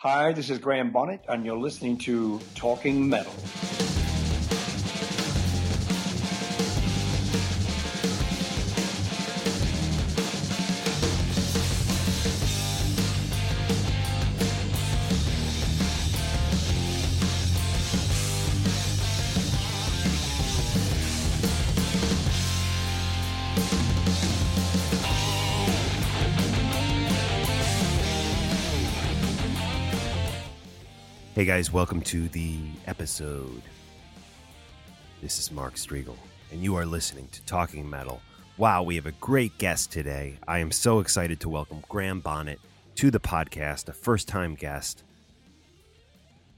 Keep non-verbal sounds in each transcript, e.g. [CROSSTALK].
Hi, this is Graham Bonnet, and you're listening to Talking Metal. Hey guys, welcome to the episode. This is Mark Striegel, and you are listening to Talking Metal. Wow, we have a great guest today. I am so excited to welcome Graham Bonnet to the podcast, a first time guest.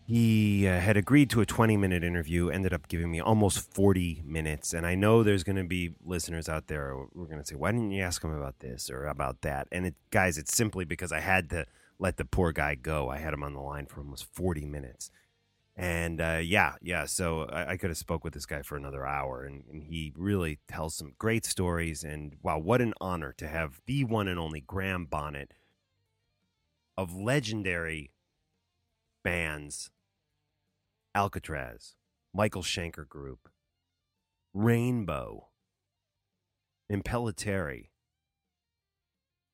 He uh, had agreed to a 20 minute interview, ended up giving me almost 40 minutes. And I know there's going to be listeners out there who are going to say, Why didn't you ask him about this or about that? And it, guys, it's simply because I had to let the poor guy go. I had him on the line for almost 40 minutes. And uh, yeah, yeah. So I, I, could have spoke with this guy for another hour, and, and, he really tells some great stories. And wow, what an honor to have the one and only Graham Bonnet of legendary bands, Alcatraz, Michael Schenker Group, Rainbow, Impellitteri,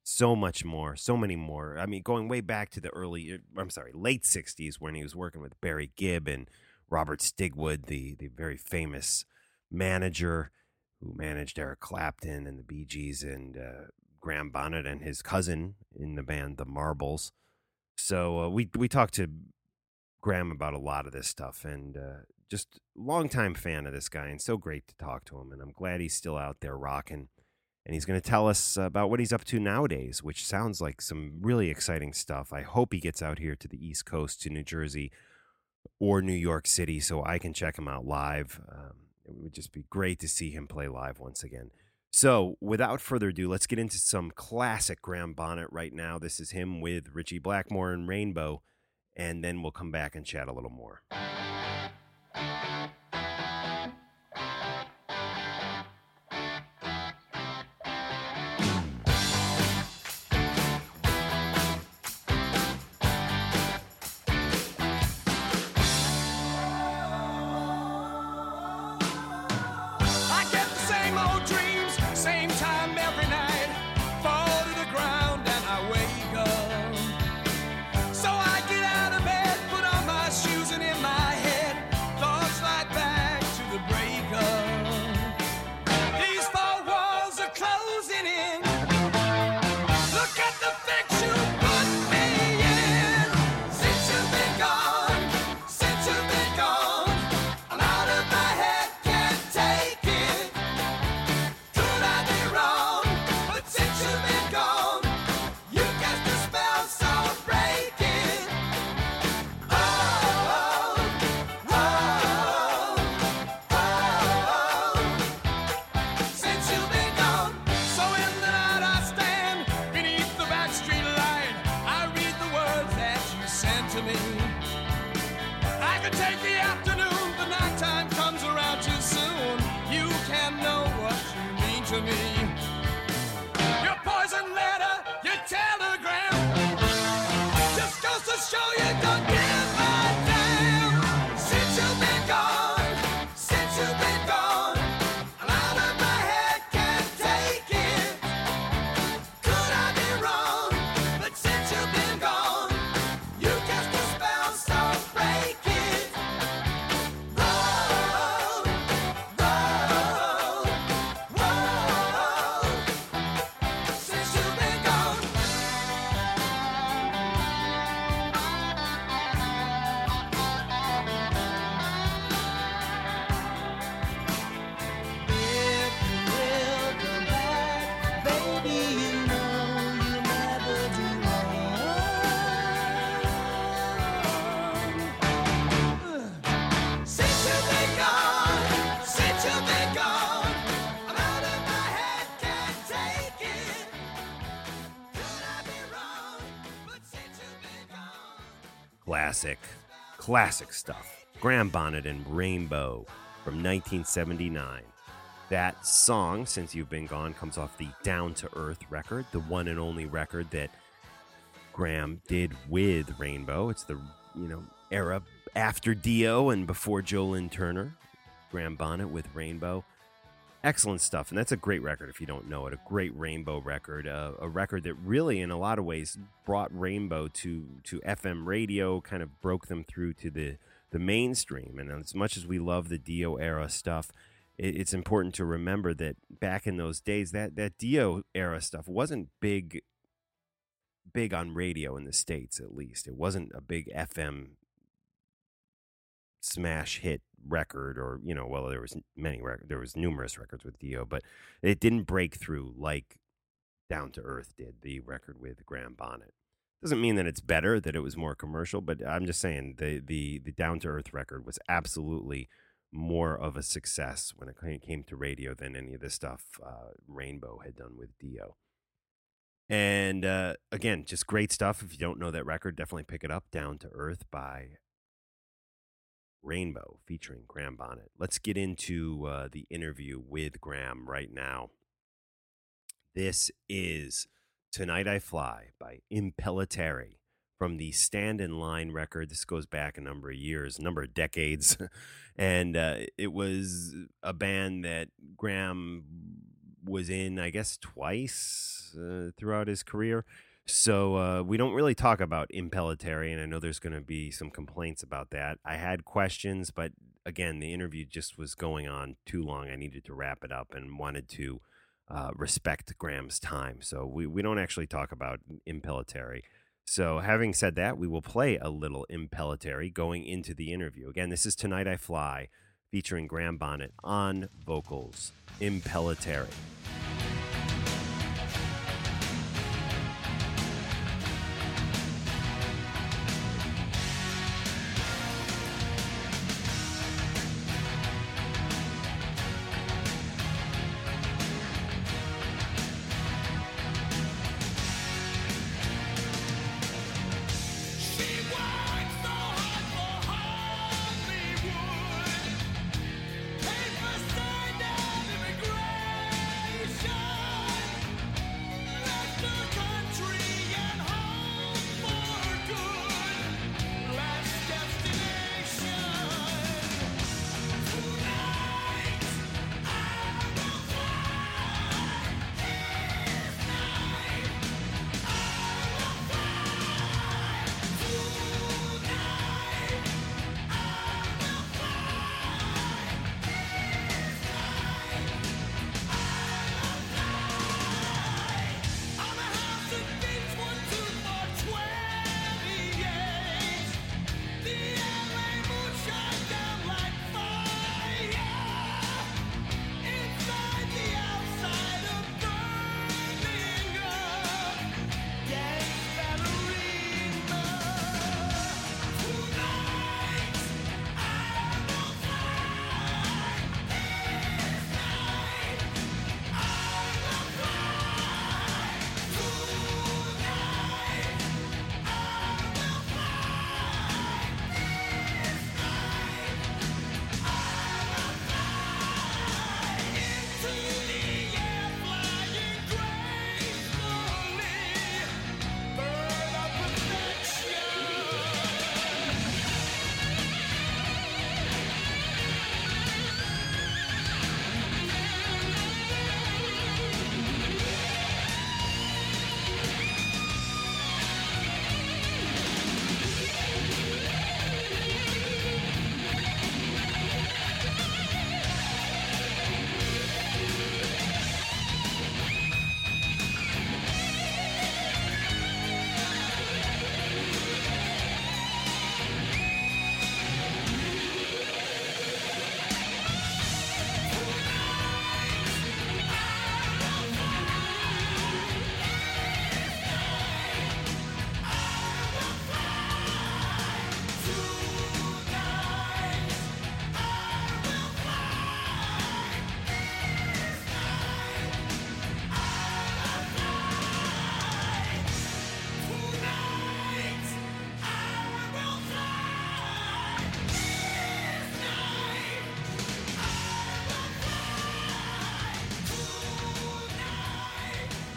so much more, so many more. I mean, going way back to the early, uh, I'm sorry, late 60s when he was working with Barry Gibb and Robert Stigwood, the, the very famous manager who managed Eric Clapton and the Bee Gees and uh, Graham Bonnet and his cousin in the band The Marbles. So uh, we, we talked to Graham about a lot of this stuff and uh, just longtime fan of this guy and so great to talk to him. And I'm glad he's still out there rocking and he's going to tell us about what he's up to nowadays, which sounds like some really exciting stuff. I hope he gets out here to the East Coast, to New Jersey or New York City, so I can check him out live. Um, it would just be great to see him play live once again. So, without further ado, let's get into some classic Graham Bonnet right now. This is him with Ritchie Blackmore and Rainbow, and then we'll come back and chat a little more. Classic, classic stuff. Graham Bonnet and Rainbow from 1979. That song, Since You've Been Gone, comes off the Down to Earth record, the one and only record that Graham did with Rainbow. It's the, you know, era after Dio and before Joe Lynn Turner. Graham Bonnet with Rainbow. Excellent stuff. And that's a great record if you don't know it. A great Rainbow record. Uh, a record that really, in a lot of ways, brought Rainbow to, to FM radio, kind of broke them through to the, the mainstream. And as much as we love the Dio era stuff, it, it's important to remember that back in those days, that, that Dio era stuff wasn't big big on radio in the states at least it wasn't a big fm smash hit record or you know well there was many rec- there was numerous records with dio but it didn't break through like down to earth did the record with graham bonnet. Doesn't mean that it's better that it was more commercial but i'm just saying the the the down to earth record was absolutely more of a success when it came to radio than any of the stuff uh, rainbow had done with dio and uh, again just great stuff. If you don't know that record definitely pick it up down to earth by Rainbow featuring Graham Bonnet. Let's get into uh, the interview with Graham right now. This is Tonight I Fly by Impellitteri from the Stand in Line record. This goes back a number of years, a number of decades. [LAUGHS] and uh, it was a band that Graham was in, I guess, twice uh, throughout his career. So uh, we don't really talk about Impellitteri, and I know there's going to be some complaints about that. I had questions, but again, the interview just was going on too long. I needed to wrap it up and wanted to uh, respect Graham's time. So we, we don't actually talk about Impellitteri. So having said that, we will play a little Impellitteri going into the interview. Again, this is Tonight I Fly featuring Graham Bonnet on vocals, Impellitteri.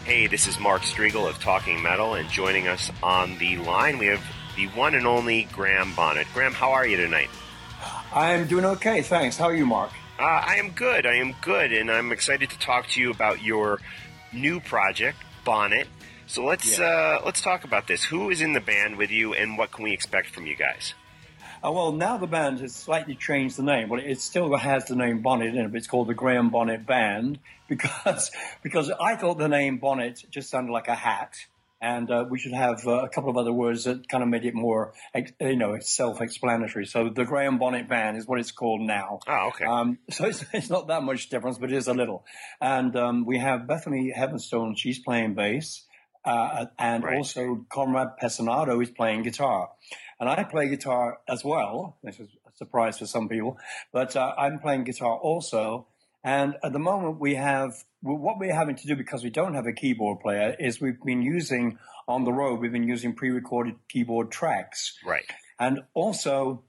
Hey, this is Mark Striegel of Talking Metal, and joining us on the line, we have the one and only Graham Bonnet. Graham, how are you tonight? I'm doing okay, thanks. How are you, Mark? Uh, I am good. I am good, and I'm excited to talk to you about your new project, Bonnet. So let's Yeah. uh, let's talk about this. Who is in the band with you, and what can we expect from you guys? Uh, well, now the band has slightly changed the name. Well, it still has the name Bonnet in it, but it's called the Graham Bonnet Band [LAUGHS] because because I thought the name Bonnet just sounded like a hat, and uh, we should have uh, a couple of other words that kind of made it more, you know, self-explanatory. So the Graham Bonnet Band is what it's called now. Oh, okay. Um, [LAUGHS] so it's, it's not that much difference, but it is a little. And um, we have Beth-Ami Heavenstone, she's playing bass, uh, and Right. also Conrad Pesinato is playing guitar. And I play guitar as well. This is a surprise for some people, but uh, I'm playing guitar also. And at the moment, we have what we're having to do because we don't have a keyboard player is we've been using on the road. We've been using pre-recorded keyboard tracks. right. And also,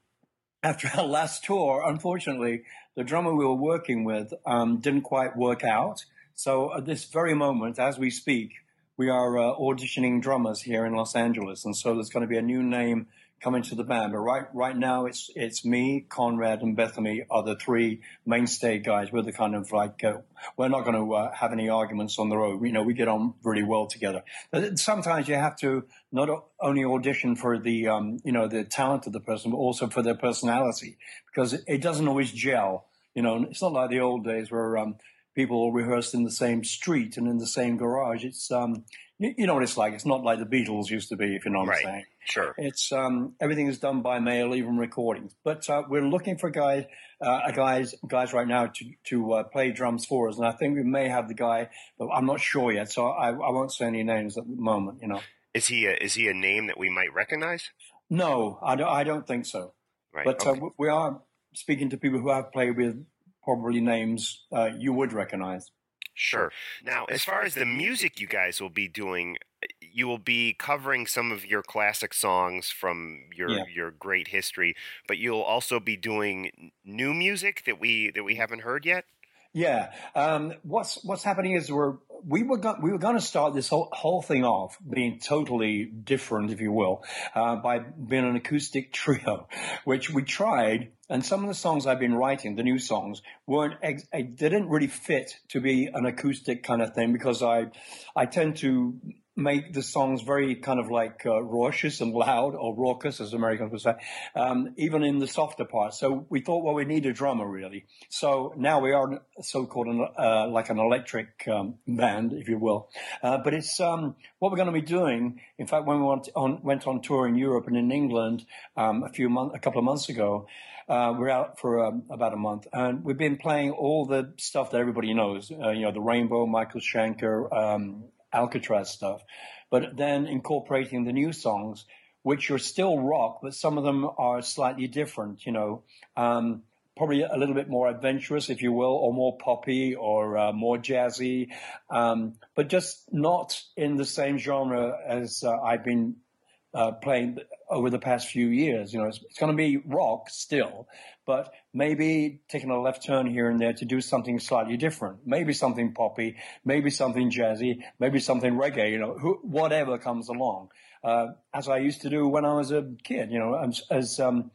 after our [LAUGHS] last tour, unfortunately, the drummer we were working with um, didn't quite work out. So at this very moment, as we speak, we are uh, auditioning drummers here in Los Angeles, and so there's going to be a new name coming to the band. But right right now, it's it's me, Conrad, and Beth-Ami are the three mainstay guys. We're the kind of like uh, we're not going to uh, have any arguments on the road. You know, we get on really well together. But sometimes you have to not only audition for the um, you know the talent of the person, but also for their personality because it, it doesn't always gel. You know, it's not like the old days where um, people all rehearsed in the same street and in the same garage. It's um, you, know what it's like. It's not like the Beatles used to be, if you know what Right. I'm saying. Sure. It's um, everything is done by mail, even recordings. But uh, we're looking for guys, uh, guys, guys right now to to uh, play drums for us, and I think we may have the guy, but I'm not sure yet. So I, I won't say any names at the moment. You know, Is he a, is he a name that we might recognize? no, I don't, I don't think so. Right. But okay. uh, we are speaking to people who have played with probably names uh, you would recognize. Sure. Now, as far as the music you guys will be doing, you will be covering some of your classic songs from your Yeah. your great history, but you'll also be doing new music that we that we haven't heard yet. Yeah. Um, what's what's happening is we're we were go- we were going to start this whole whole thing off being totally different, if you will, uh, by being an acoustic [LAUGHS] trio, which we tried. And some of the songs I've been writing, the new songs, weren't ex- didn't really fit to be an acoustic kind of thing because I I tend to make the songs very kind of like uh, raucous and loud or raucous, as Americans would say, um, even in the softer parts. So we thought, well, we need a drummer really. So now we are so-called an, uh, like an electric um, band, if you will. Uh, but it's um, what we're going to be doing. In fact, when we went on, went on tour in Europe and in England um, a few months, a couple of months ago, uh, we're out for um, about a month, and we've been playing all the stuff that everybody knows. Uh, you know, the Rainbow, Michael Schenker, um, Alcatraz stuff, but then incorporating the new songs, which are still rock, but some of them are slightly different. You know, um, probably a little bit more adventurous, if you will, or more poppy or uh, more jazzy, um, but just not in the same genre as uh, I've been uh, playing over the past few years. You know, it's, it's going to be rock still, but maybe taking a left turn here and there to do something slightly different. Maybe something poppy, maybe something jazzy, maybe something reggae. You know, who, whatever comes along. Uh, as I used to do when I was a kid. You know, as, as um,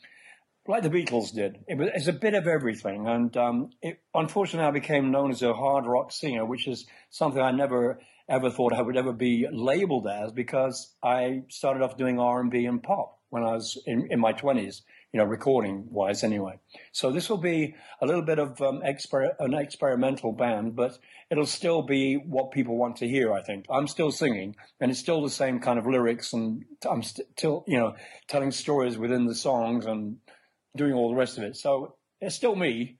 like the Beatles did. It was it's a bit of everything, and um, it, unfortunately, I became known as a hard rock singer, which is something I never ever thought I would ever be labeled as because I started off doing R and pop when I was in, in my twenties, you know, recording wise anyway. So this will be a little bit of um, exper- an experimental band, but it'll still be what people want to hear. I think I'm still singing, and it's still the same kind of lyrics, and I'm st- still, you know, telling stories within the songs and doing all the rest of it. So it's still me,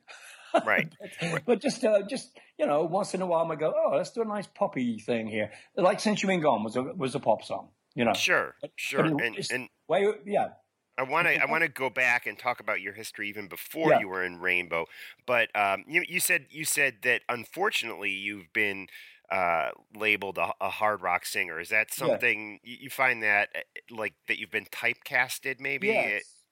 Right. [LAUGHS] but just uh, just you know, once in a while I go, oh, let's do a nice poppy thing here. Like "Since You've Been Gone" was a was a pop song, you know. Sure. Sure. But And and Way, yeah, I want to I want to go back and talk about your history even before Yeah. you were in Rainbow. But um, you you said you said that unfortunately you've been uh, labeled a, a hard rock singer. Is that Yeah. something you, you find that uh, like that you've been typecasted? Maybe. Yes.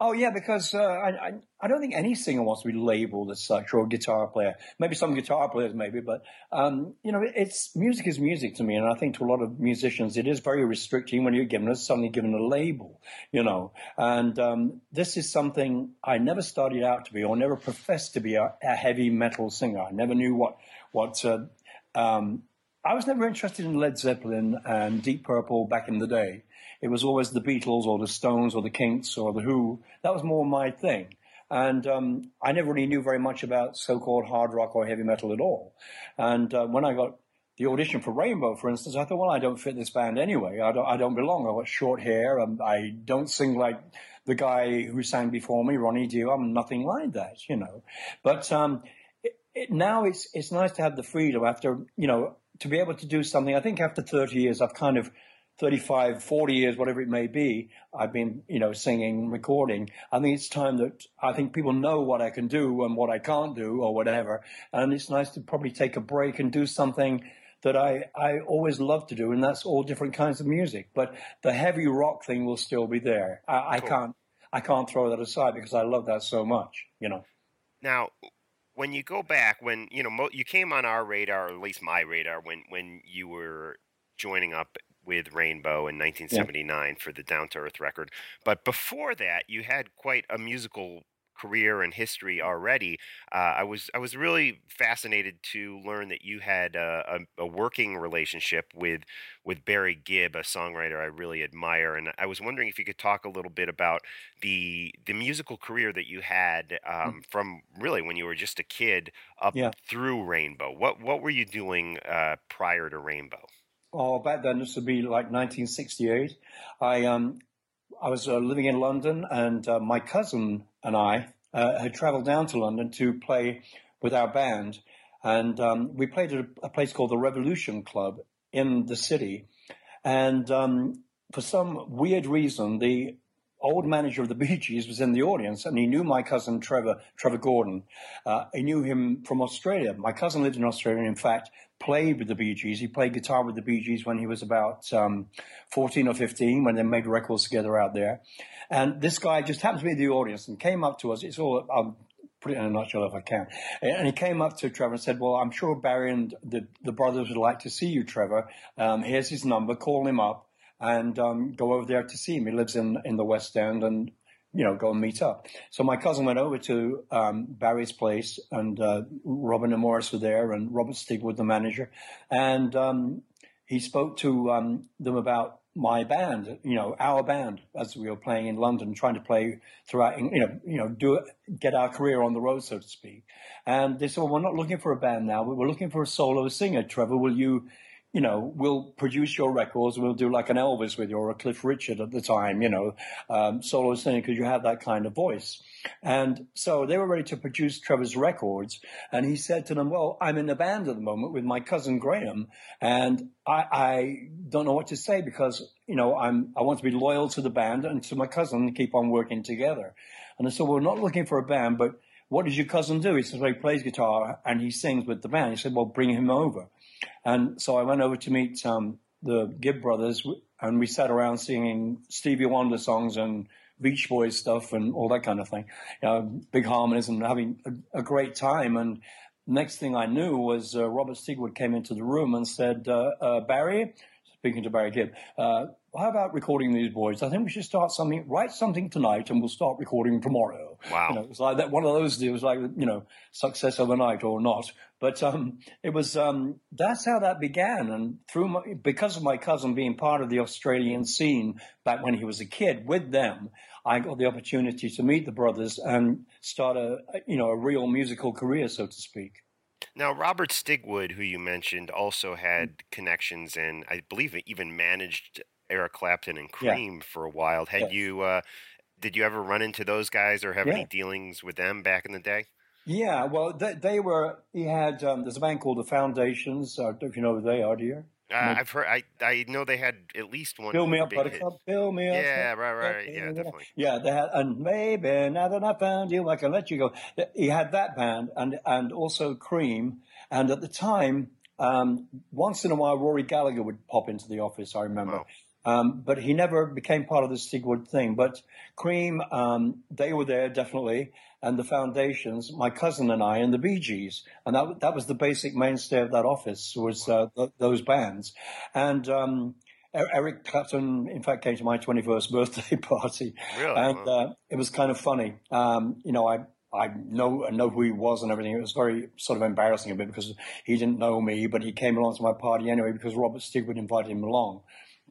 Oh yeah, because uh, I, I, don't think any singer wants to be labeled as such or a guitar player. Maybe some guitar players, maybe, but um, you know, it's music is music to me, and I think to a lot of musicians, it is very restricting when you're given suddenly given a label. You know, and um, this is something I never started out to be, or never professed to be a, a heavy metal singer. I never knew what what. Uh, um, I was never interested in Led Zeppelin and Deep Purple back in the day. It was always the Beatles or the Stones or the Kinks or the Who. That was more my thing. And um, I never really knew very much about so-called hard rock or heavy metal at all. And uh, when I got the audition for Rainbow, for instance, I thought, well, I don't fit this band anyway. I don't, I don't belong. I've got short hair. and I don't sing like the guy who sang before me, Ronnie Dio. I'm nothing like that, you know. But um, it, it, now it's it's nice to have the freedom after, you know, to be able to do something. I think after 30 years, I've kind of 35, 40 years, whatever it may be, I've been, you know, singing, recording. I think it's time that I think people know what I can do and what I can't do or whatever. And it's nice to probably take a break and do something that I, I always love to do. And that's all different kinds of music. But the heavy rock thing will still be there. I, I can't, I can't throw that aside because I love that so much, you know. Now, when you go back, when, you know, mo- you came on our radar, or at least my radar, when, when you were joining up with Rainbow in 1979 yeah. for the Down to Earth record. But before that, you had quite a musical career and history already. Uh, I was I was really fascinated to learn that you had a, a, a, working relationship with with Barry Gibb, a songwriter I really admire, and I was wondering if you could talk a little bit about the the musical career that you had mm. um, from really when you were just a kid up yeah. through Rainbow. What what were you doing uh, prior to Rainbow? Oh, back then this would be like 1968. I um, I was uh, living in London, and uh, my cousin and I uh, had travelled down to London to play with our band, and um, we played at a, a, place called the Revolution Club in the city, and um, for some weird reason, the old manager of the Bee Gees was in the audience, and he knew my cousin Trevor Trevor Gordon. Uh, he knew him from Australia. My cousin lived in Australia, and in fact, played with the Bee Gees. He played guitar with the Bee Gees when he was about um, 14 or 15, when they made records together out there. And this guy just happened to be in the audience and came up to us. It's all. I'll put it in a nutshell if I can. And he came up to Trevor and said, "Well, I'm sure Barry and the the brothers would like to see you, Trevor. Um, here's his number. Call him up." And um, go over there to see him. He lives in, in the West End and, you know, go and meet up. So my cousin went over to um, Barry's place and uh, Robin and Maurice were there and Robert Stigwood, the manager. And um, he spoke to um, them about my band, you know, our band, as we were playing in London, trying to play throughout, you know, you know, do it, get our career on the road, so to speak. And they said, well, we're not looking for a band now, we're looking for a solo singer. Trevor, will you you know, we'll produce your records. We'll do like an Elvis with you or a Cliff Richard at the time, you know, um, solo singing because you have that kind of voice. And so they were ready to produce Trevor's records. And he said to them, well, I'm in a band at the moment with my cousin Graham and I, I don't know what to say because, you know, I'm, I want to be loyal to the band and to my cousin and keep on working together. And I said, we're not looking for a band, but what does your cousin do? He says, well, he plays guitar and he sings with the band. He said, well, bring him over. And so I went over to meet um, the Gibb brothers, and we sat around singing Stevie Wonder songs and Beach Boys stuff and all that kind of thing. You know, big harmonies and having a, a, great time. And next thing I knew was uh, Robert Stigwood came into the room and said, uh, uh, Barry, speaking to Barry Gibb, uh, how about recording these boys? I think we should start something, write something tonight, and we'll start recording tomorrow. Wow! You know, it was like that. One of those deals, like you know, success overnight or not. But um, it was um, that's how that began, and through my, because of my cousin being part of the Australian scene back when he was a kid with them, I got the opportunity to meet the brothers and start a you know a real musical career, so to speak. Now, Robert Stigwood, who you mentioned, also had connections and I believe even managed Eric Clapton and Cream yeah. for a while. Had yes. you uh, did you ever run into those guys or have yeah. any dealings with them back in the day? Yeah, well, they, they were. He had. Um, there's a band called the Foundations. Uh, if you know who they are, do you? Uh, I've heard. I I know they had at least one. Fill me up, Buttercup. Fill me up. Yeah, right, right. Yeah, definitely. Yeah, they had, and maybe now that I found you, I can let you go. He had that band, and and also Cream. And at the time, um, once in a while, Rory Gallagher would pop into the office. I remember. Wow Um, but he never became part of the Stigwood thing. But Cream, um, they were there definitely, and the foundations, my cousin and I, and the Bee Gees, and that that was the basic mainstay of that office was uh, th- those bands, and. Um, Eric Clapton, in fact, came to my 21st [LAUGHS] birthday party, really? and uh, it was kind of funny. Um, you know, I I know I know who he was and everything. It was very sort of embarrassing a bit because he didn't know me, but he came along to my party anyway because Robert Stigwood invited him along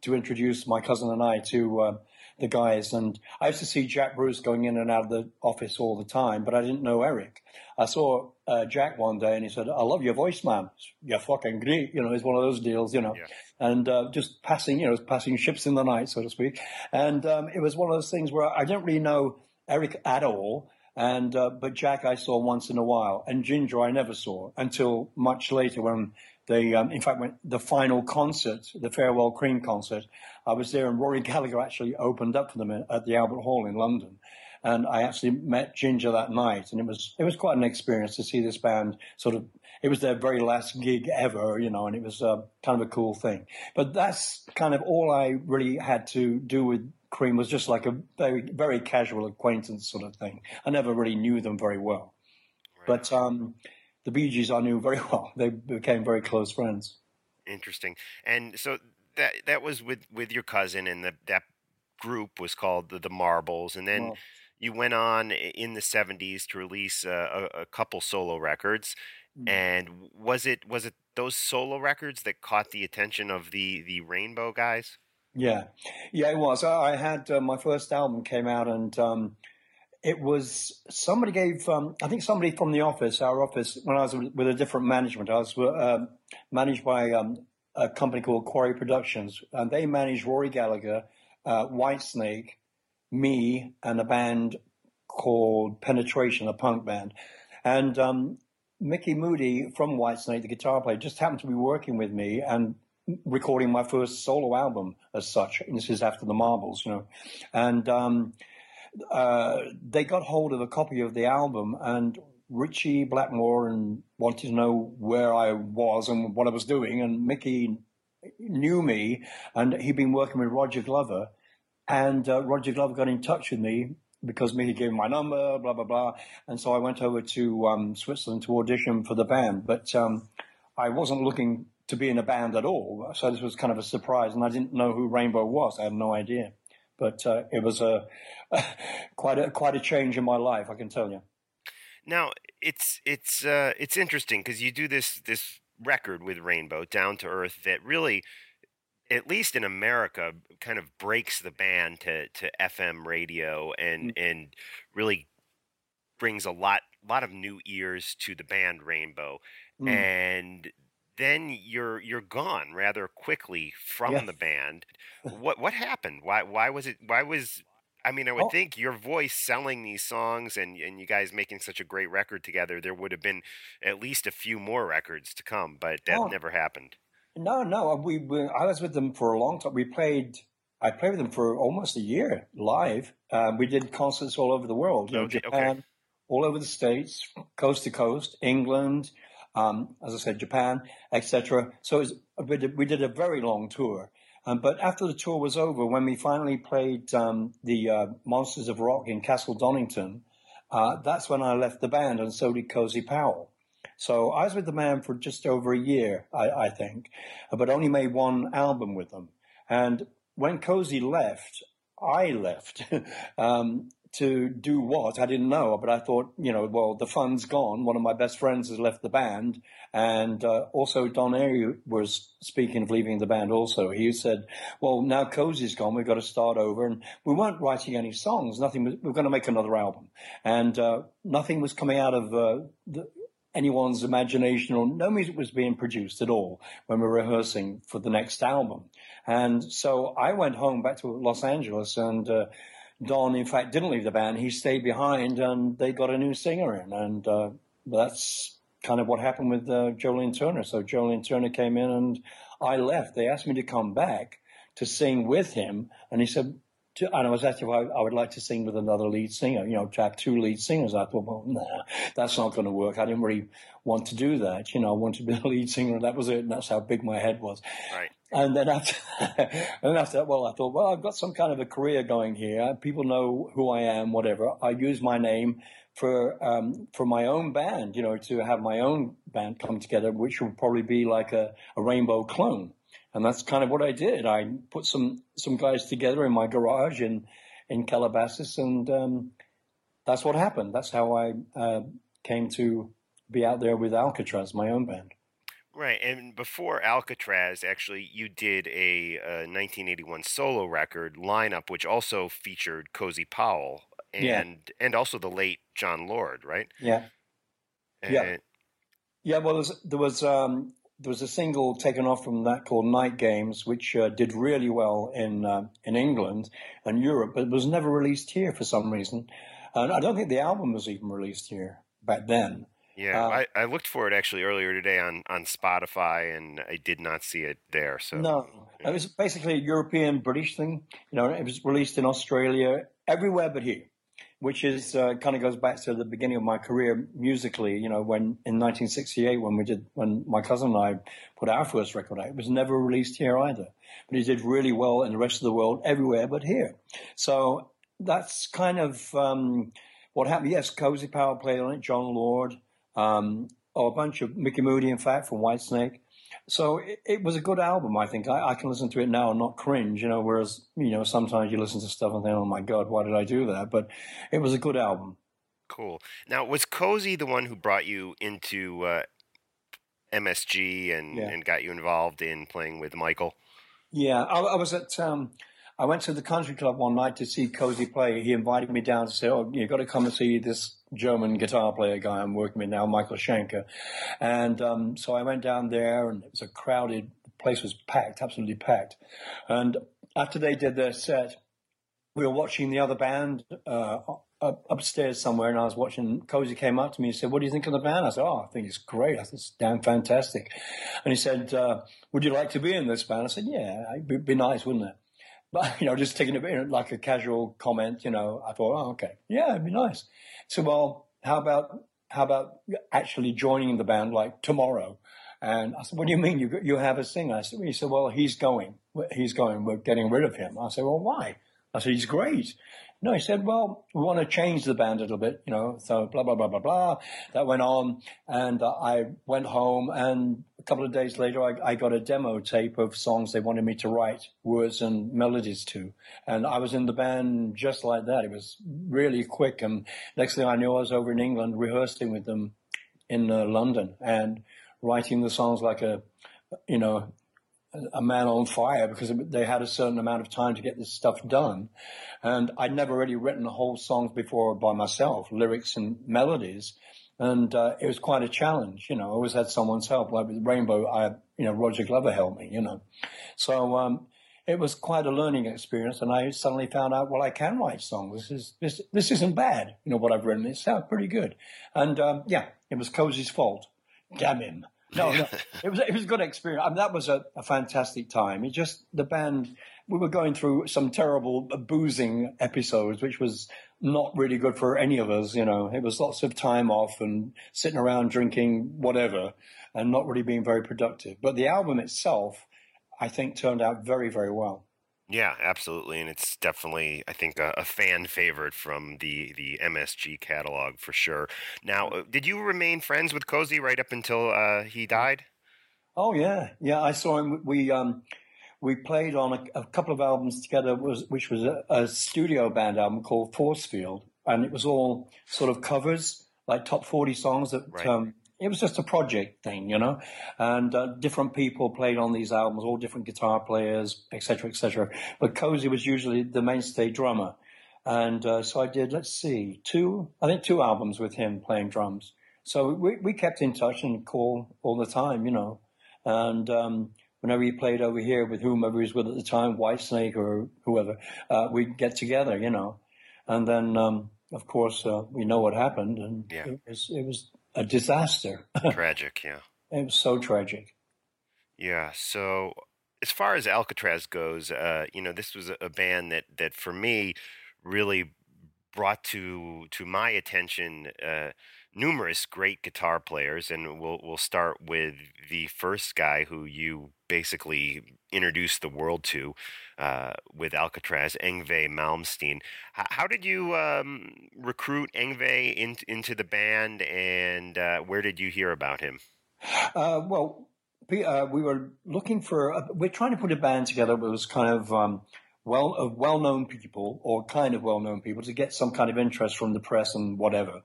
to introduce my cousin and I to uh, the guys. And I used to see Jack Bruce going in and out of the office all the time, but I didn't know Eric. I saw uh, Jack one day and he said, I love your voice, man. You're fucking great. You know, it's one of those deals, you know, yeah. and uh, just passing, you know, passing ships in the night, so to speak. And um, it was one of those things where I didn't really know Eric at all. And uh, but Jack I saw once in a while, and Ginger I never saw until much later when they, um, in fact, when the final concert, the farewell Cream concert, I was there, and Rory Gallagher actually opened up for them at the Albert Hall in London, and I actually met Ginger that night, and it was it was quite an experience to see this band sort of. It was their very last gig ever, you know, and it was uh, kind of a cool thing. But that's kind of all I really had to do with Cream was just like a very very casual acquaintance sort of thing. I never really knew them very well, but. Um, the Bee Gees I knew very [LAUGHS] well. They became very close friends. Interesting. And so that that was with with your cousin, and the, that group was called the, the Marbles, and then. You went on in the '70s to release a, a couple solo records, mm-hmm. and was it was it those solo records that caught the attention of the the Rainbow guys? Yeah, yeah, it was. I had uh, my first album came out, and um, it was somebody gave um, I think somebody from the office, our office, when I was with a different management, I was uh, managed by um, a company called Quarry Productions, and they managed Rory Gallagher, uh, Whitesnake, me, and a band called Penetration, a punk band, and um, Mickey Moody from Whitesnake, the guitar player, just happened to be working with me and recording my first solo album as such. And this is after the Marbles, you know, and um, uh, they got hold of a copy of the album and Ritchie Blackmore and wanted to know where I was and what I was doing. And Mickey knew me and he'd been working with Roger Glover. And uh, Roger Glover got in touch with me because Mickey gave him my number, blah, blah, blah. And so I went over to um, Switzerland to audition for the band. But um, I wasn't looking to be in a band at all. So this was kind of a surprise. And I didn't know who Rainbow was. I had no idea. But uh, it was a, [LAUGHS] quite a quite a change in my life, I can tell you. Now it's it's uh, it's interesting because you do this this record with Rainbow Down to Earth that really, at least in America, kind of breaks the band to to FM radio and mm. and really brings a lot lot of new ears to the band Rainbow. Mm. And then you're you're gone rather quickly from the band. [LAUGHS] What what happened? Why why was it? Why was I mean, I would oh. think your voice selling these songs and and you guys making such a great record together, there would have been at least a few more records to come, but that oh. never happened. No, no, we, we, I was with them for a long time. We played. I played with them for almost a year live. Um, we did concerts all over the world, okay, Japan, okay. all over the states, coast to coast, England, um, as I said, Japan, etc. So was, we, did, we, did, a very long tour. Um, but after the tour was over, when we finally played um, the uh, Monsters of Rock in Castle Donington, uh, that's when I left the band, and so did Cozy Powell. So I was with the band for just over a year, I, I think, but only made one album with them. And when Cozy left, I left. [LAUGHS] um, to do what I didn't know, but I thought, you know, well, the fun's gone. One of my best friends has left the band, and uh, also Don Airey was speaking of leaving the band. Also, he said, "Well, now Cozy's gone, we've got to start over." And we weren't writing any songs. Nothing. Was, we were going to make another album, and uh, nothing was coming out of uh, the, anyone's imagination, or no music was being produced at all when we were rehearsing for the next album. And so I went home back to Los Angeles and uh, Don, in fact, didn't leave the band. He stayed behind, and they got a new singer in, and uh, that's kind of what happened with uh, Joe Lynn Turner. So Joe Lynn Turner came in, and I left. They asked me to come back to sing with him, and he said, to, and I was asked if I, I, would like to sing with another lead singer, you know, to have two lead singers. I thought, well, nah, that's not going to work. I didn't really want to do that. You know, I wanted to be a lead singer, and that was it. And that's how big my head was. Right. And then after, [LAUGHS] and after that, well, I thought, well, I've got some kind of a career going here. People know who I am, whatever. I use my name for um, for my own band, you know, to have my own band come together, which will probably be like a, a rainbow clone. And that's kind of what I did. I put some some guys together in my garage in in Calabasas, and um, that's what happened. That's how I uh, came to be out there with Alcatraz, my own band. Right, and before Alcatraz, actually, you did a, a 1981 solo record lineup, which also featured Cozy Powell and Yeah. and also the late Jon Lord, right? Yeah. Yeah. And- Yeah, well, there was there was, um, there was a single taken off from that called Night Games, which uh, did really well in uh, in England and Europe, but it was never released here for some reason. And I don't think the album was even released here back then. Yeah, Uh, I, I looked for it actually earlier today on, on Spotify, and I did not see it there. So No, it was basically a European British thing. You know, it was released in Australia, everywhere but here, which is uh, kind of goes back to the beginning of my career musically. You know, when in 1968, when we did, when my cousin and I put our first record out, it was never released here either. But it did really well in the rest of the world, everywhere but here. So that's kind of um, what happened. Yes, Cozy Powell played on it, Jon Lord, um, or a bunch of Mickey Moody, in fact, from Whitesnake. So it, it was a good album, I think. I, I can listen to it now and not cringe, you know, whereas, you know, sometimes you listen to stuff and think, oh my God, why did I do that? But it was a good album. cool. Now, was Cozy the one who brought you into uh, MSG and, Yeah. and got you involved in playing with Michael? Yeah, I, I was at, um, I went to the country club one night to see Cozy play. He invited me down to say, oh, you've got to come and see this German guitar player guy I'm working with now, Michael Schenker. And um, so I went down there and it was a crowded, the place was packed, absolutely packed. And after they did their set, we were watching the other band uh, upstairs somewhere, and I was watching. Cozy came up to me and said, "What do you think of the band?" I said, "Oh, I think it's great. I think it's damn fantastic." And he said, uh, "Would you like to be in this band?" I said, "Yeah, it'd be, nice, wouldn't it?" But [LAUGHS] you know, just taking it like a casual comment, you know, I thought, "Oh, okay, yeah, it'd be nice." So, well, how about how about actually joining the band like tomorrow? And I said, "What do you mean you you have a singer?" I said, "He said, well, he's going. He's going. We're getting rid of him." I said, "Well, why?" I said, he's great. No, he said, well, we want to change the band a little bit, you know, so blah, blah, blah, blah, blah. That went on. And uh, I went home and a couple of days later, I, I got a demo tape of songs they wanted me to write words and melodies to. And I was in the band just like that. It was really quick. And next thing I knew, I was over in England rehearsing with them in uh, London and writing the songs like a, you know, a man on fire because they had a certain amount of time to get this stuff done. And I'd never really written whole songs before by myself, lyrics and melodies. And uh, it was quite a challenge, you know. I always had someone's help. Like with Rainbow, I you know, Roger Glover helped me, you know. So um, it was quite a learning experience. And I suddenly found out, well, I can write songs. This is this this isn't bad, you know, what I've written. It sounds pretty good. And um, yeah, it was Cozy's fault. Damn him. No, no, [LAUGHS] it was it was a good experience. I mean, that was a, a fantastic time. It just the band we were going through some terrible uh, boozing episodes, which was not really good for any of us. You know, it was lots of time off and sitting around drinking whatever, and not really being very productive. But the album itself, I think, turned out very very well. Yeah, absolutely, and it's definitely I think a, a fan favorite from the the MSG catalog for sure. Now, uh, did you remain friends with Cozy right up until uh, he died? Oh yeah, yeah. I saw him. We um, we played on a, a couple of albums together, was which was a, a studio band album called Forcefield, and it was all sort of covers, like top forty songs. That Right. um, it was just a project thing, you know, and uh, different people played on these albums, all different guitar players, etc., etc. But Cozy was usually the mainstay drummer, and uh, so I did. Let's see, two, I think two albums with him playing drums. So we we kept in touch and call all the time, you know. And um, whenever he played over here with whomever he was with at the time, Whitesnake or whoever, uh, we'd get together, you know. And then, um, of course, uh, we know what happened, and Yeah. it was it was a disaster. Tragic, yeah. [LAUGHS] it was so tragic. Yeah. So as far as Alcatrazz goes, uh, you know, this was a, band that that for me really brought to to my attention uh, numerous great guitar players, and we'll we'll start with the first guy who you basically introduced the world to uh, with Alcatrazz, Yngwie Malmsteen. How did you um, recruit Engve in, into the band, and uh, where did you hear about him? Uh, well, we, uh, we were looking for. We're trying to put a band together It was kind of um, well of well-known people or kind of well-known people to get some kind of interest from the press and whatever.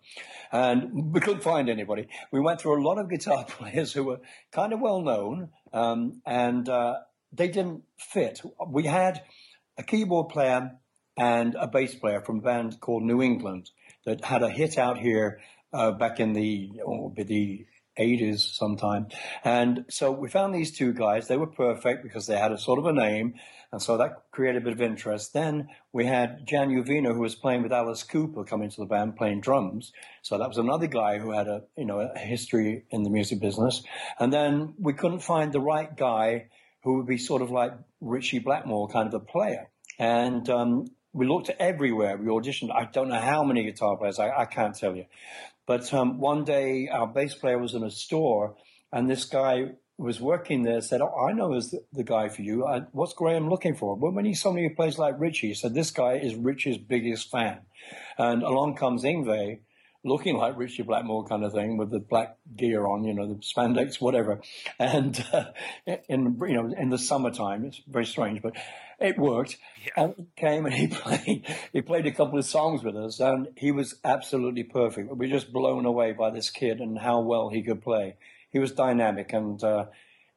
And we couldn't find anybody. We went through a lot of guitar [LAUGHS] players who were kind of well-known, um, and uh, they didn't fit. We had a keyboard player and a bass player from a band called New England that had a hit out here uh, back in the oh, the 80s sometime. And so we found these two guys. They were perfect because they had a sort of a name. And so that created a bit of interest. Then we had Jan Uvena, who was playing with Alice Cooper, come into the band playing drums. So that was another guy who had a, you know, a history in the music business. And then we couldn't find the right guy who would be sort of like Ritchie Blackmore kind of a player. And, um, we looked everywhere. We auditioned. I don't know how many guitar players. I, I can't tell you. But um, one day, our bass player was in a store, and this guy was working there said, oh, I know is the, the, guy for you. I, what's Graham looking for? Well, when he's somebody who plays like Ritchie, he said, this guy is Ritchie's biggest fan. And along comes Yngwie, looking like Ritchie Blackmore kind of thing with the black gear on, you know, the spandex, whatever. And uh, in, you know, in the summertime, it's very strange, but it worked. Yeah. And he came and he [LAUGHS] played, he played a couple of songs with us and he was absolutely perfect. We were just blown away by this kid and how well he could play. He was dynamic and, uh,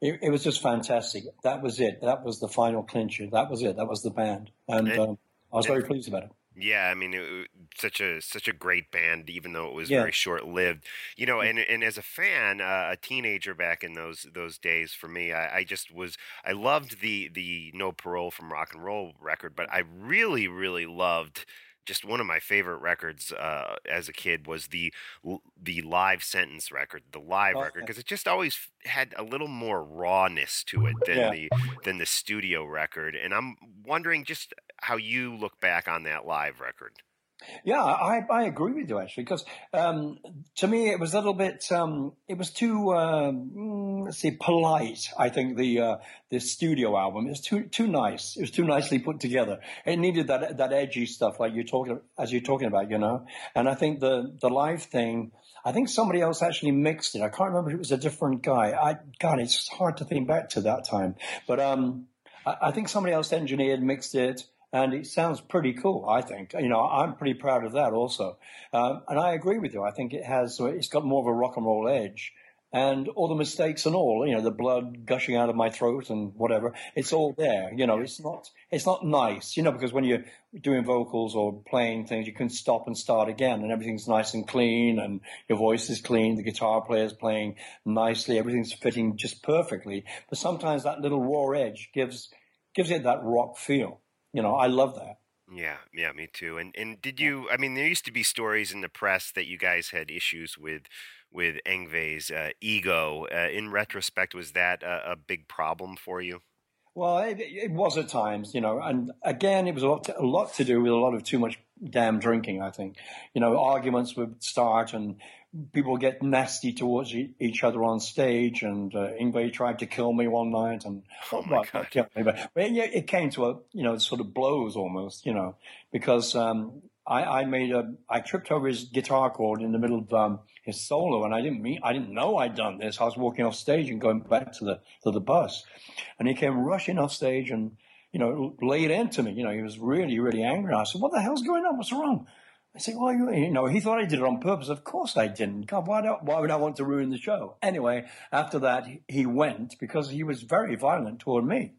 it, it, was just fantastic. That was it. That was the final clincher. That was it. That was the band. And, um, I was very pleased about it. Yeah, I mean, it, such a such a great band, even though it was yeah. very short lived. You know, and and as a fan, uh, a teenager back in those those days, for me, I, I, just was I loved the the No Parole from Rock and Roll record, but I really really loved just one of my favorite records uh, as a kid was the the live sentence record, the live record, because it just always had a little more rawness to it than yeah. the than the studio record. And I'm wondering just how you look back on that live record. Yeah, I, I agree with you actually because um, to me it was a little bit um, it was too uh, let's say polite. I think the uh, the studio album is too too nice. It was too nicely put together. It needed that that edgy stuff like you're talking as you're talking about, you know. And I think the the live thing. I think somebody else actually mixed it. I can't remember if it was a different guy. I God, it's hard to think back to that time. But um, I, I think somebody else engineered, mixed it and it sounds pretty cool. I think you know I'm pretty proud of that also, um, and I agree with you. I think it has it's got more of a rock and roll edge, and all the mistakes and all you know the blood gushing out of my throat and whatever it's all there. You know it's not it's not nice. You know because when you're doing vocals or playing things, you can stop and start again, and everything's nice and clean, and your voice is clean. The guitar player's playing nicely. Everything's fitting just perfectly. But sometimes that little raw edge gives gives it that rock feel you know, I love that. Yeah, yeah, me too. And and did you? I mean, there used to be stories in the press that you guys had issues with with Yngwie's uh, ego. Uh, in retrospect, was that a, a, big problem for you? Well, it, it, was at times, you know, and again, it was a lot, to, a lot to do with a lot of too much damn drinking. I think, you know, arguments would start, and people get nasty towards each other on stage. And uh, tried to kill me one night, and [LAUGHS] oh my well, god, me, but, but it, it, came to a you know sort of blows almost, you know, because um, I, I, made a I tripped over his guitar cord in the middle of um, his solo, and I didn't mean I didn't know I'd done this. I was walking off stage and going back to the to the bus, and he came rushing off stage and. You know, laid into me. You know, he was really, really angry. I said, "What the hell's going on? What's wrong?" I say, well, you, you know, he thought I did it on purpose. Of course I didn't. God, why, why would I want to ruin the show? Anyway, after that, he went because he was very violent toward me.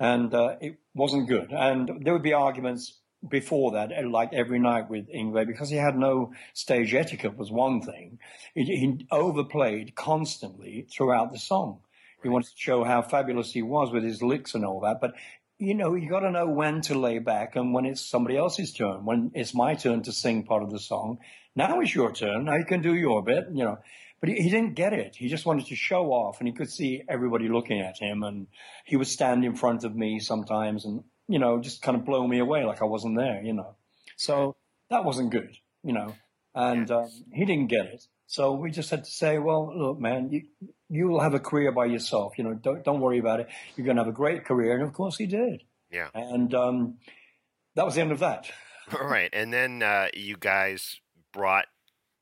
And uh, it wasn't good. And there would be arguments before that, uh, like every night with Yngwie, because he had no stage etiquette was one thing. He, he overplayed constantly throughout the song. He wanted to show how fabulous he was with his licks and all that, but you know, you got to know when to lay back and when it's somebody else's turn. When it's my turn to sing part of the song, now it's your turn. Now you can do your bit, you know. But he, he didn't get it. He just wanted to show off, and he could see everybody looking at him, and he would stand in front of me sometimes, and you know, just kind of blow me away like I wasn't there, you know. So that wasn't good, you know. and um, he didn't get it. So we just had to say, well, look, man, you you will have a career by yourself. You know, don't don't worry about it. You're going to have a great career, and of course he did. Yeah. And um, that was the end of that. [LAUGHS] All right, and then uh, you guys brought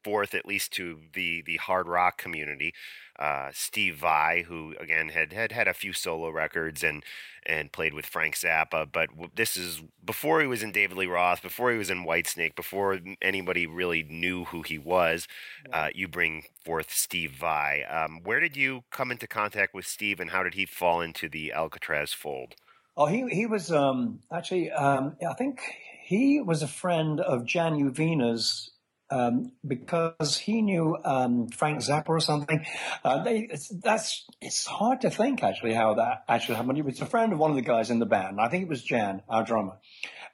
forth, at least to the the hard rock community, uh, Steve Vai, who again had, had had a few solo records and and played with Frank Zappa, but w- this is before he was in David Lee Roth, before he was in Whitesnake, before anybody really knew who he was. Uh, you bring forth Steve Vai. Um, where did you come into contact with Steve, and how did he fall into the Alcatrazz fold? Oh, he he was um, actually. Um, I think he was a friend of Jan Uvena's um, because he knew um, Frank Zappa or something. Uh, they, it's, that's it's hard to think actually how that actually happened. He was a friend of one of the guys in the band. I think it was Jan, our drummer,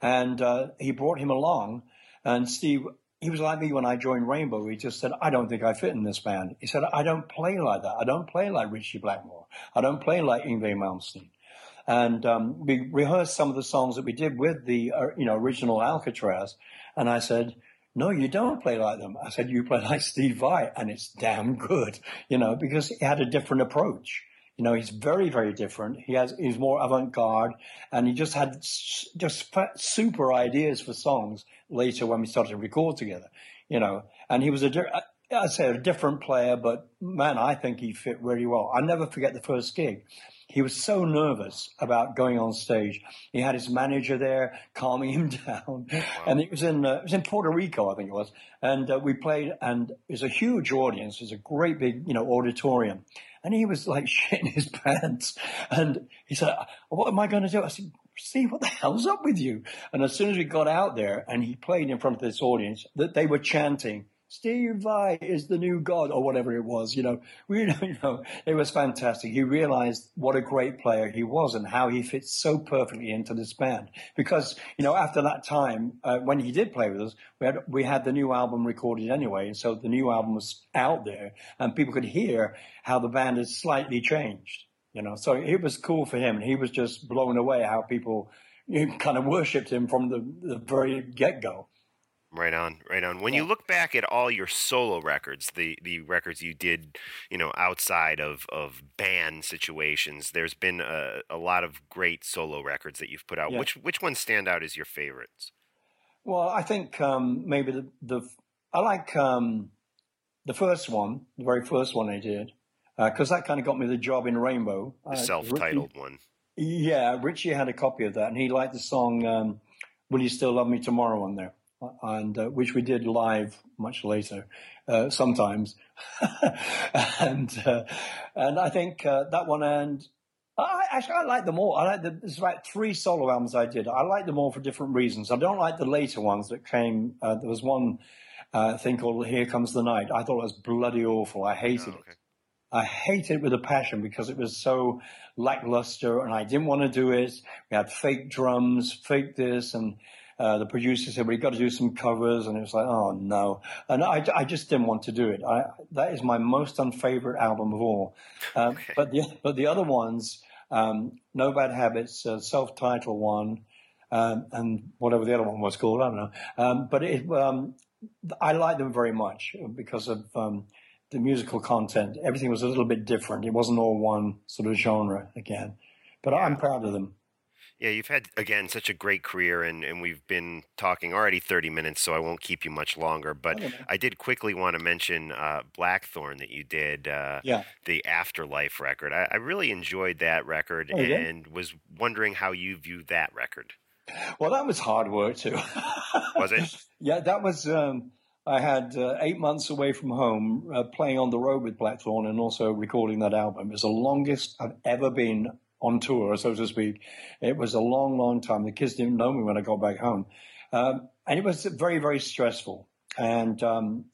and uh, he brought him along. And Steve, he was like me when I joined Rainbow. He just said, "I don't think I fit in this band." He said, "I don't play like that. I don't play like Ritchie Blackmore. I don't play like Yngwie Malmsteen." and um, we rehearsed some of the songs that we did with the uh, you know original Alcatrazz. And I said, "No, you don't play like them." I said, "You play like Steve Vai, and it's damn good." You know, because he had a different approach. You know, he's very, very different. He has he's more avant-garde, and he just had just super ideas for songs later when we started to record together. You know, and he was a di- I'd say a different player, but man, I think he fit really well. I never forget the first gig. He was so nervous about going on stage. He had his manager there calming [LAUGHS] him down, and it was in uh, it was in Puerto Rico, I think it was. And uh, we played, and it was a huge audience. It was a great big, you know, auditorium, and he was like [LAUGHS] shitting his pants. And he said, "What am I going to do?" I said. Steve, what the hell's up with you? And as soon as we got out there and he played in front of this audience, that they were chanting, Steve Vai is the new god, or whatever it was. You know, [LAUGHS] we, you know, it was fantastic. He realized what a great player he was and how he fits so perfectly into this band. Because you know, after that time, uh, when he did play with us, we had we had the new album recorded anyway, and so the new album was out there, and people could hear how the band had slightly changed. You know, so it was cool for him, and he was just blown away how people you [LAUGHS] kind of worshipped him from the, the very get go. Right on, right on. When you look back at all your solo records, the the records you did, you know, outside of of band situations, there's been a, a lot of great solo records that you've put out. Yeah. Which which ones stand out as your favorites? Well, I think um, maybe the, the I like um, the first one, the very first one I did, because that kind of got me the job in Rainbow. The Uh, self-titled one. Yeah, Ritchie had a copy of that, and he liked the song um, "Will You Still Love Me Tomorrow" on there, and uh, which we did live much later, uh, sometimes, [LAUGHS] and uh, and I think uh, that one and. I, actually, I like them all. I like the, there's like three solo albums I did. I like them all for different reasons. I don't like the later ones that came. Uh, there was one uh, thing called "Here Comes the Night." I thought it was bloody awful. I hated Oh, okay. it. I hated it with a passion because it was so lackluster, and I didn't want to do it. We had fake drums, fake this, and uh, the producer said, "Well, you got to do some covers," and it was like, "Oh no!" And I, I just didn't want to do it. I, that is my most unfavorite album of all. Um, Okay. But the but the other ones, um, No Bad Habits, uh, self-titled one, um, and whatever the other one was called, I don't know. Um, but it, um, I like them very much because of um, the musical content. Everything was a little bit different. It wasn't all one sort of genre again. But I'm proud of them. Yeah, you've had again such a great career, and, and we've been talking already thirty minutes, so I won't keep you much longer. But Okay. I did quickly want to mention uh, Blackthorne that you did, uh, Yeah. the Afterlife record. I, I really enjoyed that record, Oh, yeah? and was wondering how you view that record. Well, that was hard work too. Was it? [LAUGHS] yeah, that was. Um, I had uh, eight months away from home, uh, playing on the road with Blackthorne, and also recording that album. It was the longest I've ever been on tour, so to speak. It was a long, long time. The kids didn't know me when I got back home, um, and it was very, very stressful. And um,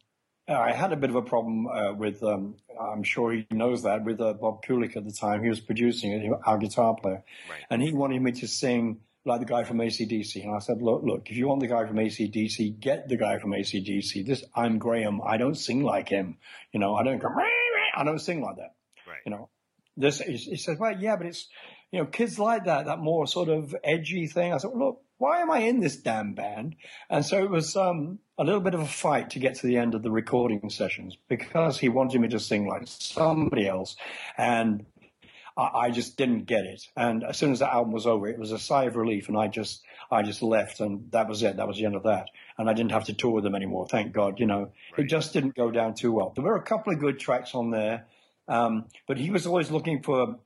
I had a bit of a problem uh, with. Um, I'm sure he knows that with uh, Bob Kulick at the time. He was producing it, our guitar player, Right. and he wanted me to sing like the guy from ACDC. And I said, look, look, if you want the guy from ACDC, get the guy from ACDC. This, I'm Graham. I don't sing like him. You know, I don't go. [LAUGHS] I don't sing like that. Right. You know, this, he says, well, yeah, but it's, you know, kids like that, that more sort of edgy thing. I said, well, look, why am I in this damn band? And so it was um, a little bit of a fight to get to the end of the recording sessions because he wanted me to sing like somebody else. And I, I just didn't get it. And as soon as the album was over, it was a sigh of relief. And I just, I just left and that was it. That was the end of that. And I didn't have to tour with them anymore. Thank God. You know, right. it just didn't go down too well. There were a couple of good tracks on there. Um, but he was always looking for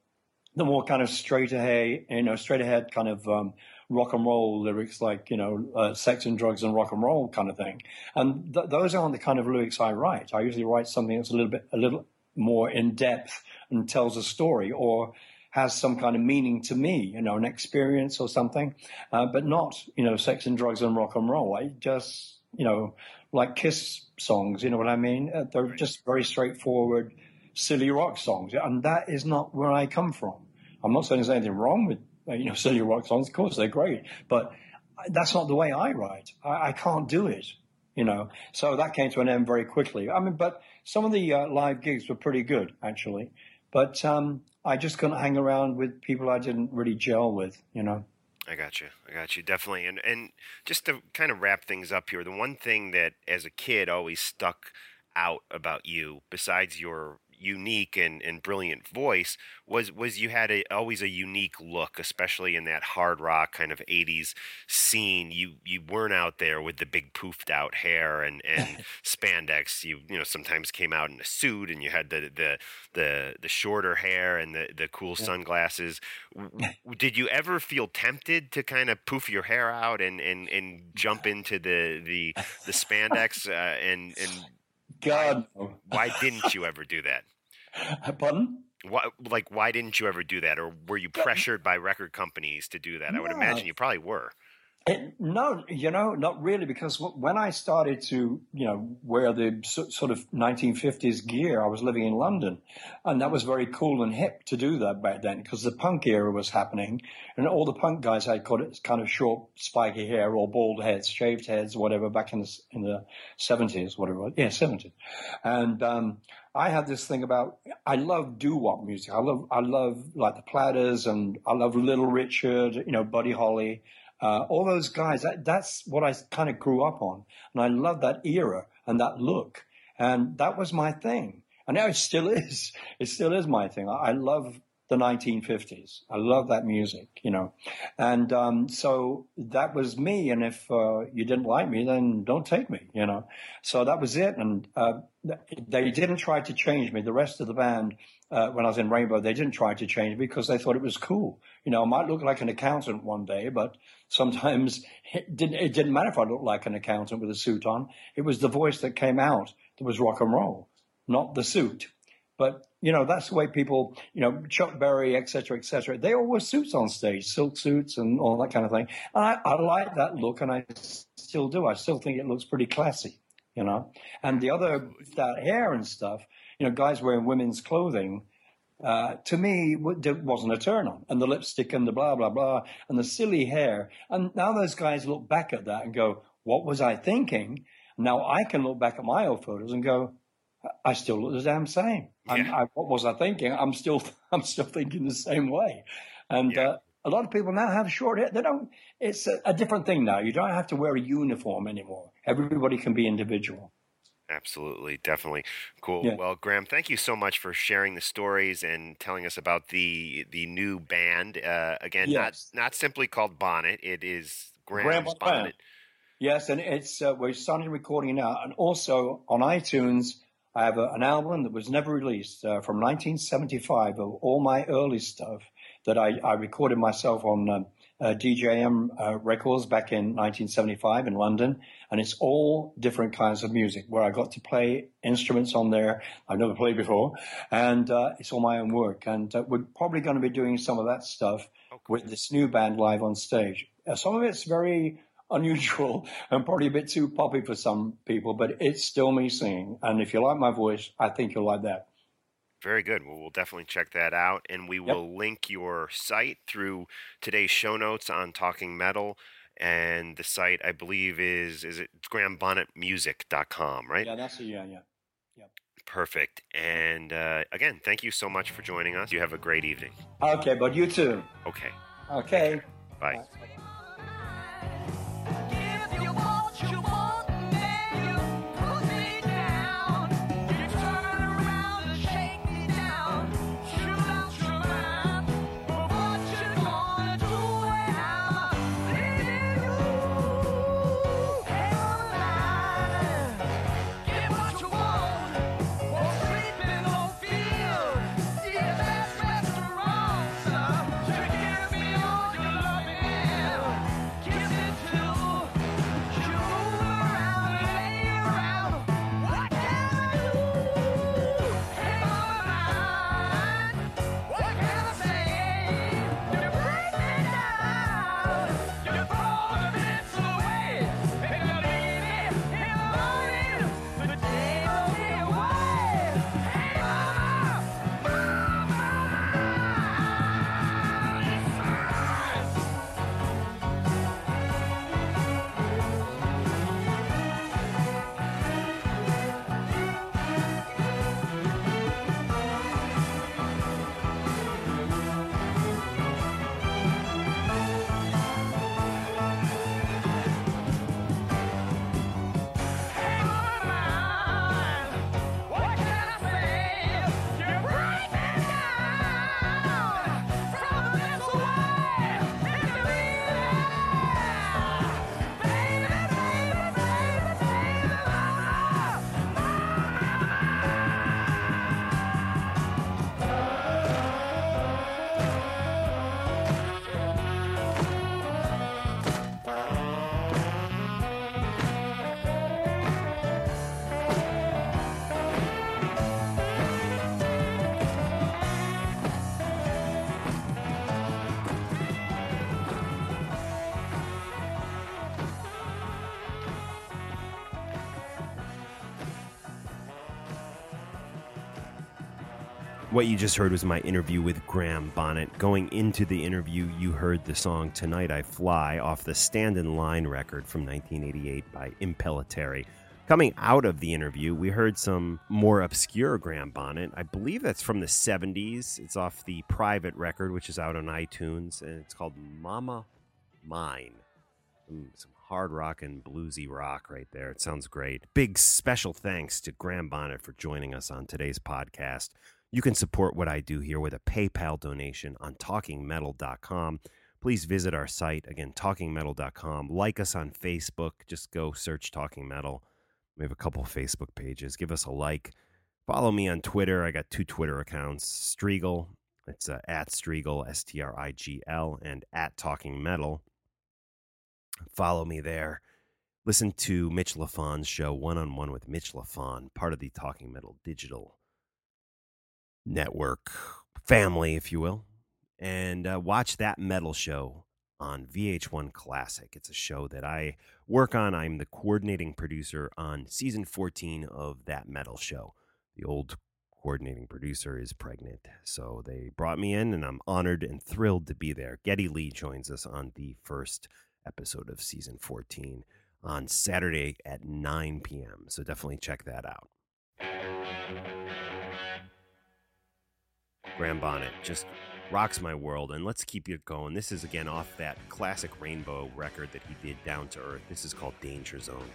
the more kind of straight ahead, you know, straight ahead kind of um, rock and roll lyrics, like you know, uh, sex and drugs and rock and roll kind of thing. And th- those aren't the kind of lyrics I write. I usually write something that's a little bit, a little more in depth and tells a story or has some kind of meaning to me, you know, an experience or something, uh, but not, you know, sex and drugs and rock and roll. I just, you know, like Kiss songs, you know what I mean? Uh, they're just very straightforward, silly rock songs. And that is not where I come from. I'm not saying there's anything wrong with uh, you know, [LAUGHS] silly rock songs. Of course, they're great, but that's not the way I write. I, I can't do it, you know. So that came to an end very quickly. I mean, but some of the uh, live gigs were pretty good, actually. But um, I just couldn't hang around with people I didn't really gel with, you know. I got you. I got you definitely. And and just to kind of wrap things up here, the one thing that as a kid always stuck out about you, besides your unique and, and brilliant voice was was you had a, always a unique look, especially in that hard rock kind of '80s scene. You you weren't out there with the big poofed out hair and, and [LAUGHS] spandex. You you know sometimes came out in a suit and you had the the the, the shorter hair and the the cool sunglasses. [LAUGHS] Did you ever feel tempted to kind of poof your hair out and and, and jump [LAUGHS] into the the the spandex uh, and and God. Why, why didn't you ever do that? [LAUGHS] Pardon? Why, like, why didn't you ever do that? Or were you pressured by record companies to do that? I would imagine you probably were. It, no, you know, not really, because when I started to, you know, wear the sort of 1950s gear, I was living in London, and that was very cool and hip to do that back then, because the punk era was happening, and all the punk guys had got it kind of short, spiky hair or bald heads, shaved heads, whatever, back in the in the 70s, whatever, yeah, 70s, and um, I had this thing about I love doo wop music. I love I love like the Platters, and I love Little Richard, you know, Buddy Holly. Uh, all those guys, that, that's what I kind of grew up on. And I love that era and that look. And that was my thing. And now it still [LAUGHS] is. It still is my thing. I, I love the 1950s. I love that music, you know. And um, so that was me. And if uh, you didn't like me, then don't take me, you know. So that was it. And uh, they didn't try to change me. The rest of the band, uh, when I was in Rainbow, they didn't try to change me because they thought it was cool. You know, I might look like an accountant one day, but sometimes [LAUGHS] it didn't, it didn't matter if I looked like an accountant with a suit on. It was the voice that came out that was rock and roll, not the suit. But you know that's the way people, you know, Chuck Berry, et cetera, et cetera. They all wear suits on stage, silk suits and all that kind of thing. And I, I like that look, and I still do. I still think it looks pretty classy, you know. And the other that hair and stuff, you know, guys wearing women's clothing. Uh, to me, wasn't a turn on. And the lipstick and the blah, blah, blah, and the silly hair. And now those guys look back at that and go, what was I thinking? Now I can look back at my old photos and go, I still look the damn same. Yeah. I, what was I thinking? I'm still, [LAUGHS] I'm still thinking the same way. And yeah. uh, a lot of people now have short hair. They don't. It's a, a, different thing now. You don't have to wear a uniform anymore. Everybody can be individual. Absolutely, definitely cool. Yeah. Well, Graham, thank you so much for sharing the stories and telling us about the the new band. Uh, again, yes. not not simply called Bonnet. It is Graham's Graham Bonnet. Yes, and it's uh, we're starting recording now, and also on iTunes I have a, an album that was never released uh, from 1975 of all my early stuff that I, I recorded myself on uh, uh, DJM uh, records back in 1975 in London. And it's all different kinds of music where I got to play instruments on there I've never played before. And uh, it's all my own work. And uh, we're probably going to be doing some of that stuff with this new band live on stage. some of it's very unusual [LAUGHS] and probably a bit too poppy for some people, but it's still me singing. And if you like my voice, I think you'll like that. Very good. Well, we'll definitely check that out. And we will link your site through today's show notes on Talking Metal. And the site, I believe, is is it grahambonnetmusic.com, right? Yeah, that's. Yeah, yeah. Yep. Perfect. And uh, again, thank you so much for joining us. You have a great evening. Okay, but you too. Okay. Okay. Bye. Bye. What you just heard was my interview with Graham Bonnet. Going into the interview, you heard the song Tonight I Fly off the Stand in Line record from 1988 by Impellitteri. Coming out of the interview, we heard some more obscure Graham Bonnet. I believe that's from the 70s. It's off the private record, which is out on iTunes, and it's called Mama Mine. Some, some hard rock and bluesy rock right there. It sounds great. Big special thanks to Graham Bonnet for joining us on today's podcast. You can support what I do here with a PayPal donation on talkingmetal.com. Please visit our site, again, talkingmetal.com. Like us on Facebook. Just go search Talking Metal. We have a couple Facebook pages. Give us a like. Follow me on Twitter. I got two Twitter accounts Strigl, it's uh, at Strigl, S T R I G L, and at Talking Metal. Follow me there. Listen to Mitch LaFon's show, One on One with Mitch LaFon, part of the Talking Metal Digital network family, if you will, and uh, watch that metal show on VH1 Classic. It's a show that I work on. I'm the coordinating producer on season 14 of that metal show. The old coordinating producer is pregnant, so they brought me in, and I'm honored and thrilled to be there. Geddy Lee joins us on the first episode of season 14 on Saturday at 9 p.m. So definitely check that out. Graham Bonnet just rocks my world, and let's keep it going. This is again off that classic Rainbow record that he did, Down to Earth. This is called Danger Zone.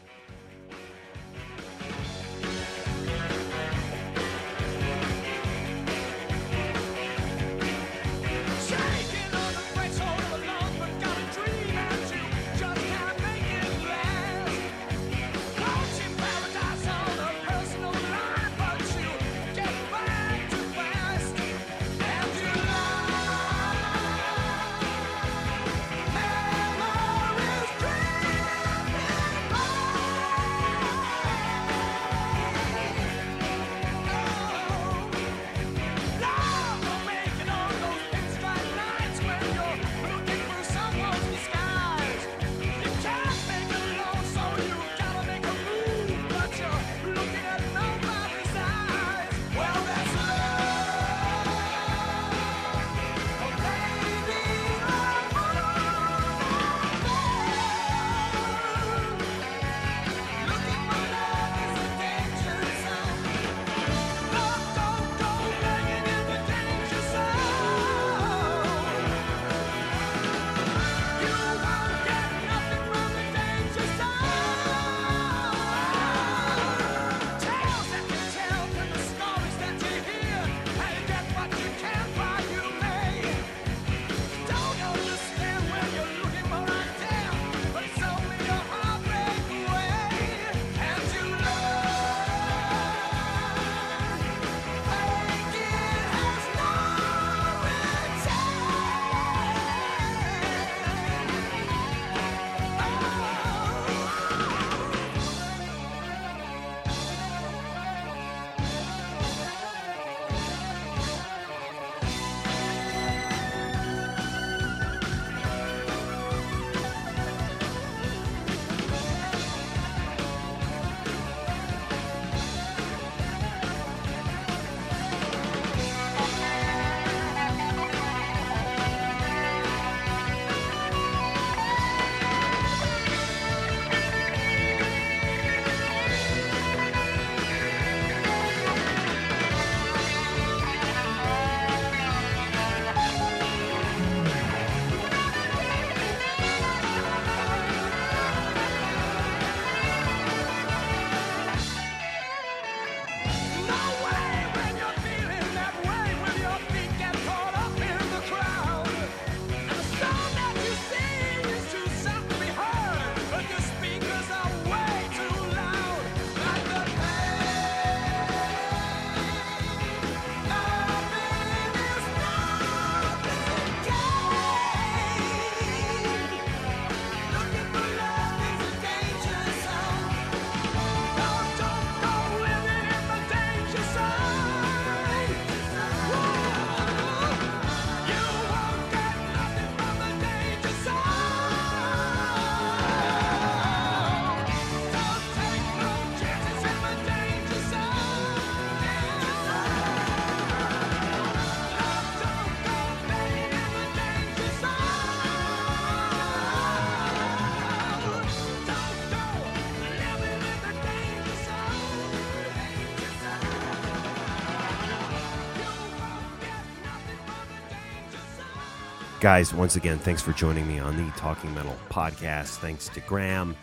Guys, once again, thanks for joining me on the Talking Metal podcast. Thanks to Graham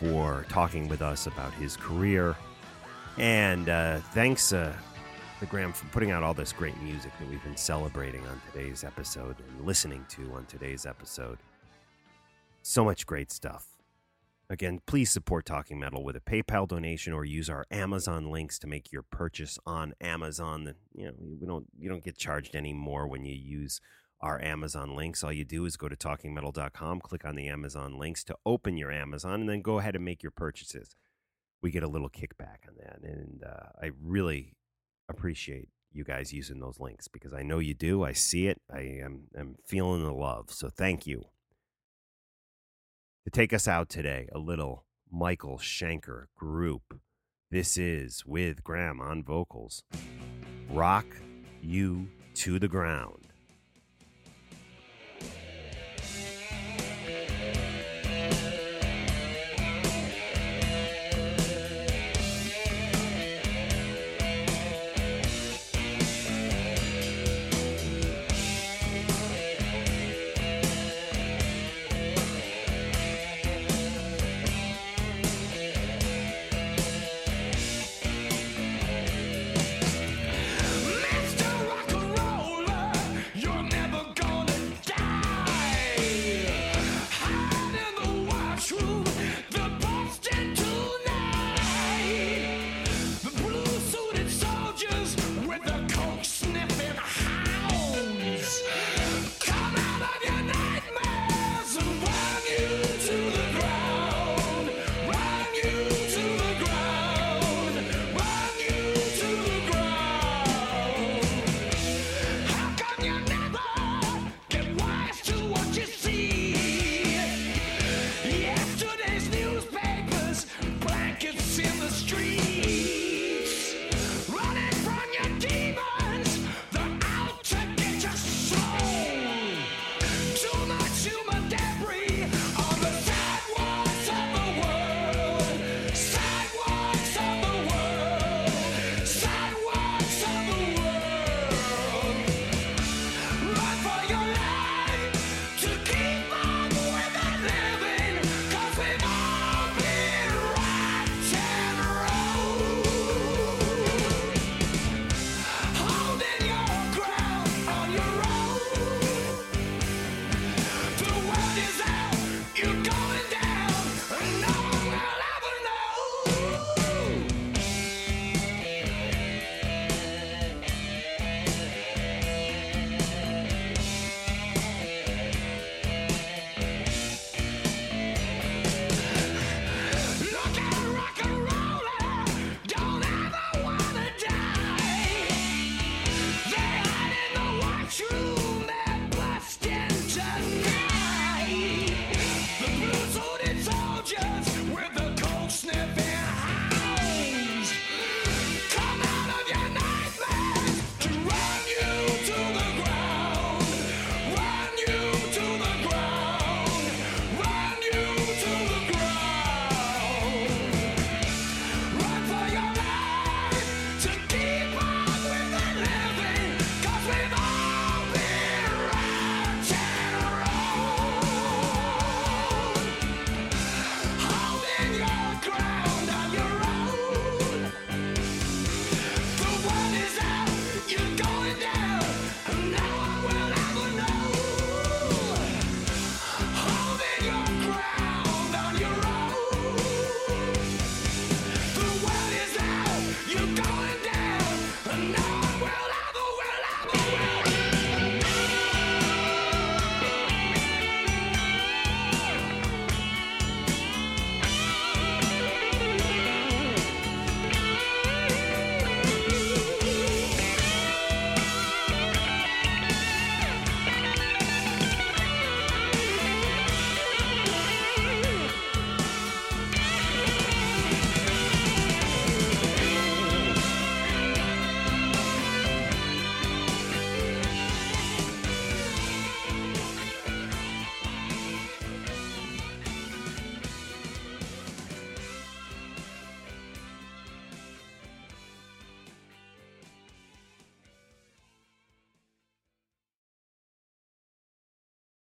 for talking with us about his career. And uh, thanks uh, to Graham for putting out all this great music that we've been celebrating on today's episode and listening to on today's episode. So much great stuff. Again, please support Talking Metal with a PayPal donation or use our Amazon links to make your purchase on Amazon. You know, we don't you don't get charged any more when you use our Amazon links. All you do is go to talkingmetal.com, click on the Amazon links to open your Amazon, and then go ahead and make your purchases. We get a little kickback on that. And uh, I really appreciate you guys using those links because I know you do. I see it. I am I'm feeling the love. So thank you. To take us out today, a little Michael Schenker group. This is with Graham on vocals. Rock you to the ground.